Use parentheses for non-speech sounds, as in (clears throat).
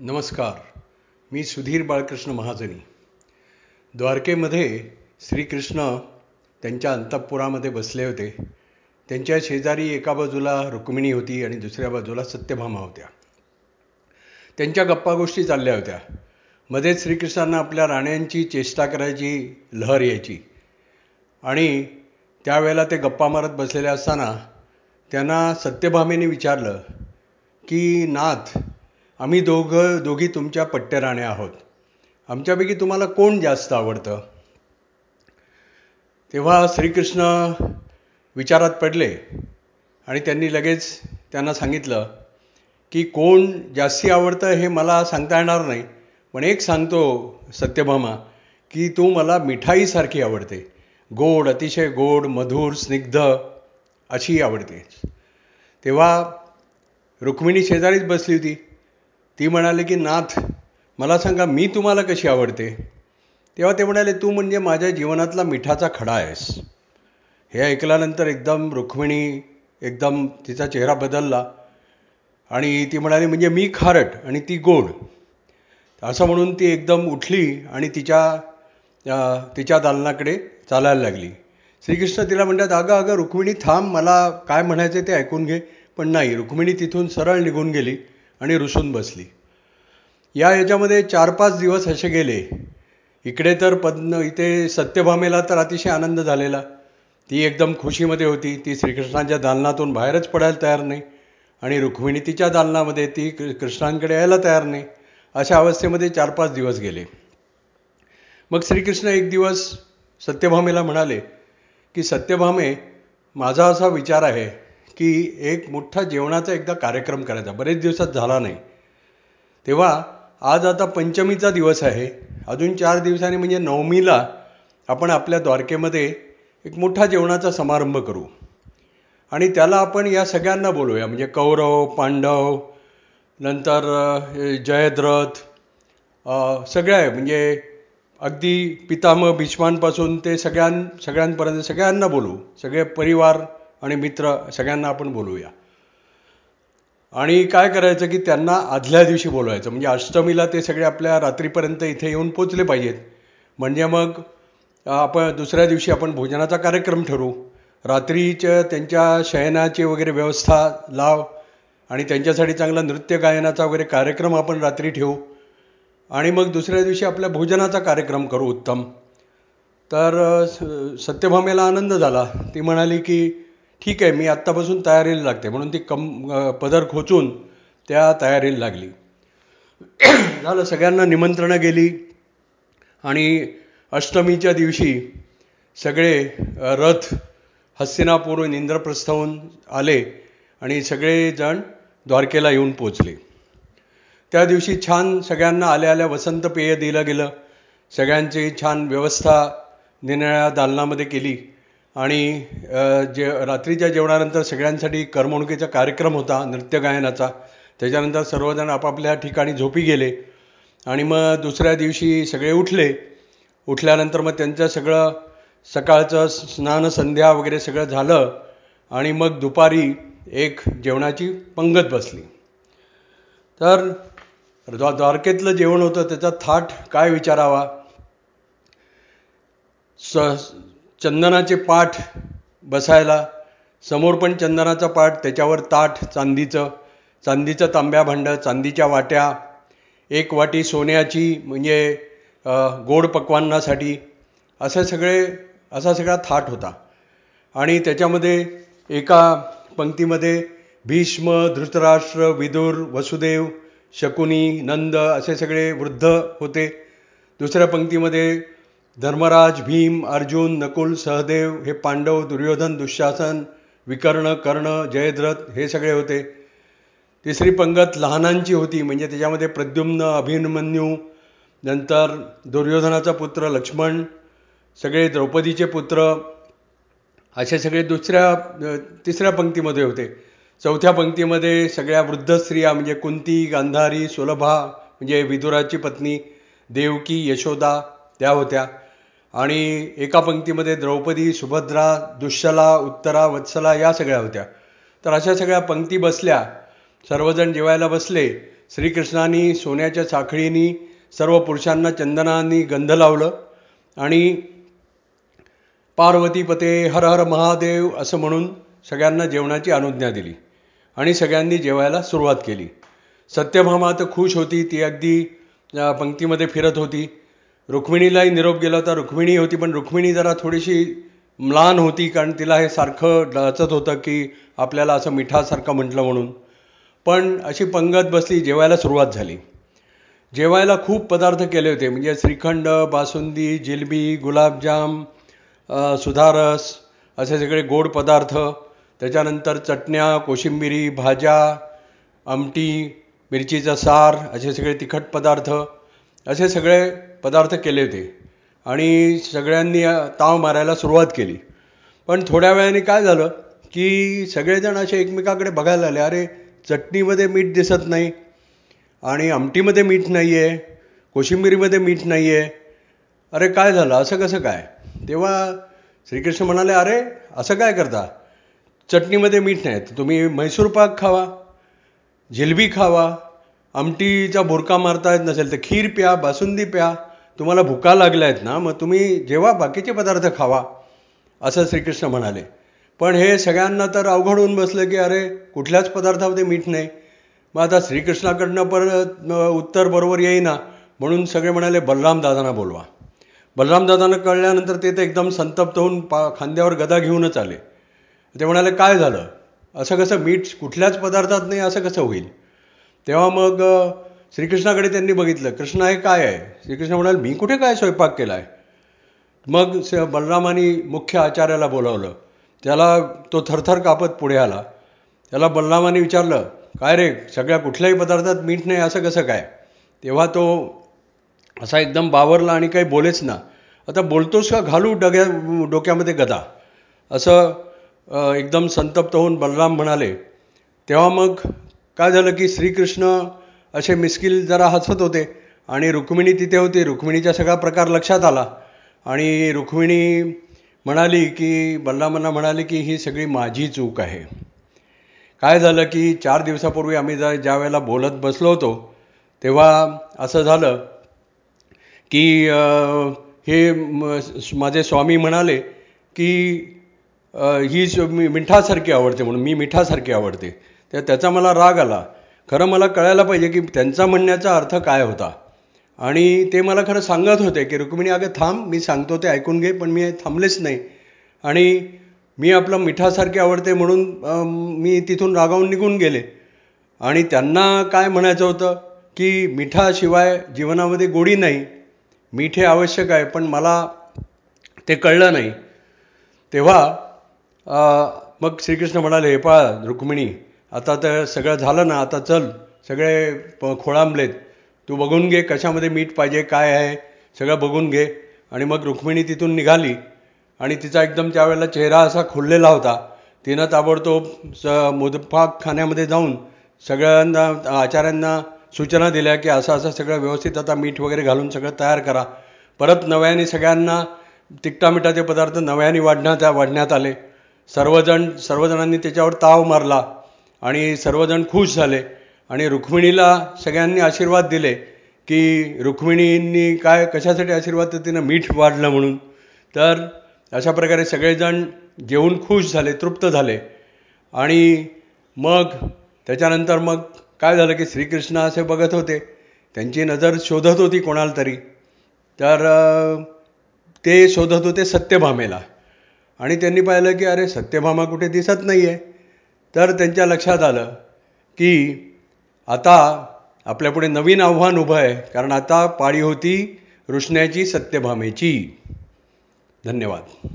नमस्कार. मी सुधीर बाळकृष्ण महाजनी. द्वारकेमध्ये श्रीकृष्ण त्यांच्या अंतपुरामध्ये बसले होते. त्यांच्या शेजारी एका बाजूला रुक्मिणी होती आणि दुसऱ्या बाजूला सत्यभामा होत्या. त्यांच्या गप्पा गोष्टी चालल्या होत्या. मध्येच श्रीकृष्णांना आपल्या राण्यांची चेष्टा करायची लहर यायची. आणि त्यावेळेला ते गप्पा मारत बसलेले असताना त्यांना सत्यभामेने विचारलं की नाथ आम्ही दोघं दोघी तुमच्या पट्टेराणे आहोत. आमच्यापैकी तुम्हाला कोण जास्त आवडतं? तेव्हा श्रीकृष्ण विचारात पडले आणि त्यांनी लगेच त्यांना सांगितलं की कोण जास्ती आवडतं हे मला सांगता येणार नाही पण एक सांगतो सत्यभामा की तू मला मिठाईसारखी आवडते. गोड अतिशय गोड मधुर स्निग्ध अशी आवडते तेव्हा रुक्मिणी शेजारीच बसली होती. ती म्हणाले की नाथ मला सांगा मी तुम्हाला कशी आवडते? तेव्हा ते म्हणाले तू म्हणजे माझ्या जीवनातला मिठाचा खडा आहेस. हे ऐकल्यानंतर एकदम रुक्मिणी एकदम तिचा चेहरा बदलला आणि ती म्हणाली म्हणजे मी खारट आणि ती गोड. असं म्हणून ती एकदम उठली आणि तिच्या तिच्या दालनाकडे चालायला लागली. श्रीकृष्ण तिला म्हणतात अगं अगं रुक्मिणी थांब मला काय म्हणायचं ते ऐकून घे. पण नाही रुक्मिणी तिथून सरळ निघून गेली आणि रुसून बसली. या याच्यामध्ये चार पाच दिवस असे गेले. इकडे तर पद्म इथे सत्यभामेला तर अतिशय आनंद झालेला. ती एकदम खुशीमध्ये होती. ती श्रीकृष्णांच्या दालनातून बाहेरच पडायला तयार नाही आणि रुक्मिणी तिच्या दालनामध्ये ती कृष्णांकडे यायला तयार नाही. अशा अवस्थेमध्ये चार पाच दिवस गेले. मग श्रीकृष्ण एक दिवस सत्यभामेला म्हणाले की सत्यभामे माझा असा विचार आहे की एक मोठा जेवणाचा एकदा कार्यक्रम करायचा. बरेच दिवसात झाला नाही. तेव्हा आज आता पंचमीचा दिवस आहे. अजून चार दिवसांनी म्हणजे नवमीला आपण आपल्या द्वारकेमध्ये एक मोठा जेवणाचा समारंभ करू. आणि त्याला आपण या सगळ्यांना बोलूया. म्हणजे कौरव पांडव नंतर जयद्रथ सगळ्या म्हणजे अगदी पितामह भीष्मांपासून ते सगळ्यां सगळ्यांपर्यंत सगळ्यांना बोलू. सगळे परिवार आणि मित्र सगळ्यांना आपण बोलूया. आणि काय करायचं की त्यांना आदल्या दिवशी बोलवायचं. म्हणजे अष्टमीला ते सगळे आपल्या रात्रीपर्यंत इथे येऊन पोचले पाहिजेत. म्हणजे मग आपण दुसऱ्या दिवशी आपण भोजनाचा कार्यक्रम ठरवू रात्रीच्या त्यांच्या शयनाची वगैरे व्यवस्था लाव आणि त्यांच्यासाठी चांगला नृत्य गायनाचा वगैरे कार्यक्रम आपण रात्री ठेवू. आणि मग दुसऱ्या दिवशी आपल्या भोजनाचा कार्यक्रम करू उत्तम. तर सत्यभामेला आनंद झाला. ती म्हणाली की ठीक आहे मी आत्तापासून तयारीला लागते. म्हणून ती कम पदर खोचून त्या तयारीला लागली. (clears throat) झालं सगळ्यांना निमंत्रणं गेली. आणि अष्टमीच्या दिवशी सगळे रथ हस्तिनापूरहून इंद्रप्रस्थहून आले आणि सगळेजण द्वारकेला येऊन पोचले त्या दिवशी छान सगळ्यांना आल्या आल्या वसंत पेय दिलं गेलं. सगळ्यांची छान व्यवस्था निनाळ्या दालनामध्ये केली. आणि जे रात्रीच्या जेवणानंतर सगळ्यांसाठी करमणुकीचा कार्यक्रम होता नृत्य गायनाचा त्याच्यानंतर सर्वजण आपापल्या ठिकाणी झोपी गेले. आणि मग दुसऱ्या दिवशी सगळे उठले. उठल्यानंतर मग त्यांचं सगळं सकाळचं स्नान संध्या वगैरे सगळं झालं आणि मग दुपारी एक जेवणाची पंगत बसली. तर द्वारकेतलं जेवण होतं त्याचा थाट काय विचारावा? स चंदनाचे पाठ बसायला समोर पण चंदनाचा पाठ त्याच्यावर ताठ चांदीचं चांदीचं तांब्या भांडं चांदीच्या वाट्या एक वाटी सोन्याची म्हणजे गोड पक्वांनासाठी असे सगळे असा सगळा थाट होता. आणि त्याच्यामध्ये एका पंक्तीमध्ये भीष्म धृतराष्ट्र विदुर वसुदेव शकुनी नंद असे सगळे वृद्ध होते. दुसऱ्या पंक्तीमध्ये धर्मराज भीम अर्जुन नकुल सहदेव हे पांडव दुर्योधन दुःशासन विकर्ण कर्ण जयद्रथ हे सगळे होते. तिसरी पंगत लहानांची होती म्हणजे त्याच्यामध्ये प्रद्युम्न अभिमन्यू नंतर दुर्योधनाचा पुत्र लक्ष्मण सगळे द्रौपदीचे पुत्र असे सगळे दुसऱ्या तिसऱ्या पंक्तीमध्ये होते. चौथ्या पंक्तीमध्ये सगळ्या वृद्ध स्त्रिया म्हणजे कुंती गांधारी सुलभा म्हणजे विदुराची पत्नी देवकी यशोदा त्या होत्या. आणि एका पंक्तीमध्ये द्रौपदी सुभद्रा दुश्शला उत्तरा वत्सला या सगळ्या होत्या. तर अशा सगळ्या पंक्ती बसल्या. सर्वजण जेवायला बसले. श्रीकृष्णांनी सोन्याच्या साखळीनी सर्व पुरुषांना चंदनानी गंध लावलं आणि पार्वती पते हर हर महादेव असं म्हणून सगळ्यांना जेवणाची अनुज्ञा दिली आणि सगळ्यांनी जेवायला सुरुवात केली. सत्यभामा तर खुश होती. ती अगदी पंक्तीमध्ये फिरत होती. रुक्मिणीलाही निरोप गेला होता. रुक्मिणी होती पण रुक्मिणी जरा थोडीशी म्लान होती कारण तिला हे सारखं डचत होतं की आपल्याला असं मिठासारखं म्हटलं म्हणून. पण अशी पंगत बसली जेवायला सुरुवात झाली. जेवायला खूप पदार्थ केले होते म्हणजे श्रीखंड बासुंदी जिलबी गुलाबजाम सुधारस असे सगळे गोड पदार्थ. त्याच्यानंतर चटण्या कोशिंबिरी भाज्या आमटी मिरचीचा सार असे सगळे तिखट पदार्थ. असे सगळे पदार्थ केले होते. आणि सगळ्यांनी ताव मारायला सुरुवात केली. पण थोड्या वेळाने काय झालं की सगळेजण असे एकमेकाकडे बघायला आले अरे चटणीमध्ये मीठ दिसत नाही. आणि आमटीमध्ये मीठ नाही आहे कोशिंबिरीमध्ये मीठ नाही आहे अरे काय झालं? असं कसं काय? तेव्हा श्रीकृष्ण म्हणाले अरे असं काय करता? चटणीमध्ये मीठ नाही. तर तुम्ही म्हैसूर पाक खावा जिलबी खावा. आमटीचा बुरका मारता येत नसेल तर खीर प्या बासुंदी प्या. तुम्हाला भुका लागल्या आहेत ना मग तुम्ही जेव्हा बाकीचे पदार्थ खावा असं श्रीकृष्ण म्हणाले. पण हे सगळ्यांना तर अवघड होऊन बसलं की अरे कुठल्याच पदार्थामध्ये मीठ नाही. मग आता श्रीकृष्णाकडनं परत उत्तर बरोबर येईना म्हणून सगळे म्हणाले बलराम दादांना बोलवा. बलरामदादांना कळल्यानंतर ते तर एकदम संतप्त होऊन पा खांद्यावर गदा घेऊनच आले. ते म्हणाले काय झालं? असं कसं मीठ कुठल्याच पदार्थात नाही असं कसं होईल? तेव्हा मग श्रीकृष्णाकडे त्यांनी बघितलं कृष्ण हे काय आहे? श्रीकृष्ण म्हणाले मी कुठे काय स्वयंपाक केला आहे मग बलरामानी मुख्य आचार्याला बोलावलं. त्याला तो थरथर कापत पुढे आला. त्याला बलरामाने विचारलं काय रे सगळ्या कुठल्याही पदार्थात मीठ नाही असं कसं काय? तेव्हा तो असा एकदम बावरला आणि काही बोलेच ना. आता बोलतोस का? घालू डग्या डोक्यामध्ये गदा. असं एकदम संतप्त होऊन बलराम म्हणाले. तेव्हा मग काय झालं की श्रीकृष्ण असे मिस्किल जरा हसत होते. आणि रुक्मिणी तिथे होती. रुक्मिणीचा सगळा प्रकार लक्षात आला. आणि रुक्मिणी म्हणाली की बलरामांना म्हणाली की ही सगळी माझी चूक आहे. काय झालं की चार दिवसापूर्वी आम्ही जर ज्या वेळेला बोलत बसलो होतो तेव्हा असं झालं की हे माझे स्वामी म्हणाले की ही मिठासारखी आवडते म्हणून मी मिठासारखी आवडते. तर त्याचा मला राग आला. खरं मला कळायला पाहिजे की त्यांचा म्हणण्याचा अर्थ काय होता. आणि ते मला खरं सांगत होते की रुक्मिणी अगं थांब मी सांगतो ते ऐकून घे पण मी थांबलेच नाही. आणि मी आपलं मिठासारखे आवडते म्हणून मी तिथून रागावून निघून गेले. आणि त्यांना काय म्हणायचं होतं की मिठाशिवाय जीवनामध्ये गोडी नाही. मीठ हे आवश्यक आहे पण मला ते कळलं नाही. तेव्हा मग श्रीकृष्ण म्हणाले हे पा रुक्मिणी आता तर सगळं झालं ना आता चल सगळे प खोळांबलेत. तू बघून घे कशामध्ये मीठ पाहिजे काय आहे सगळं बघून घे. आणि मग रुक्मिणी तिथून निघाली आणि तिचा एकदम त्यावेळेला चेहरा असा खुललेला होता. तिनं ताबडतोब स मोदपाक खाण्यामध्ये जाऊन सगळ्यांना आचार्यांना सूचना दिल्या की असं असं सगळं व्यवस्थित आता मीठ वगैरे घालून सगळं तयार करा. परत नव्याने सगळ्यांना तिकटा मिठाचे पदार्थ नव्याने वाढण्यात वाढण्यात आले. सर्वजण सर्वजणांनी त्याच्यावर ताव मारला. आणि सर्वजण खुश झाले. आणि रुक्मिणीला सगळ्यांनी आशीर्वाद दिले की रुक्मिणींनी काय कशासाठी आशीर्वाद तर तिनं मीठ वाढलं म्हणून. तर अशा प्रकारे सगळेजण जेवून खुश झाले तृप्त झाले. आणि मग त्याच्यानंतर मग काय झालं की श्रीकृष्ण असे बघत होते. त्यांची नजर शोधत होती कोणाला तरी. तर ते शोधत होते सत्यभामेला. आणि त्यांनी पाहिलं की अरे सत्यभामा कुठे दिसत नाही आहे तर त्यांच्या लक्षात आलं की आता आपल्यापुढे नवीन आव्हान उभं आहे कारण आता पाळी होती रुष्ण्याची सत्यभामेची. धन्यवाद.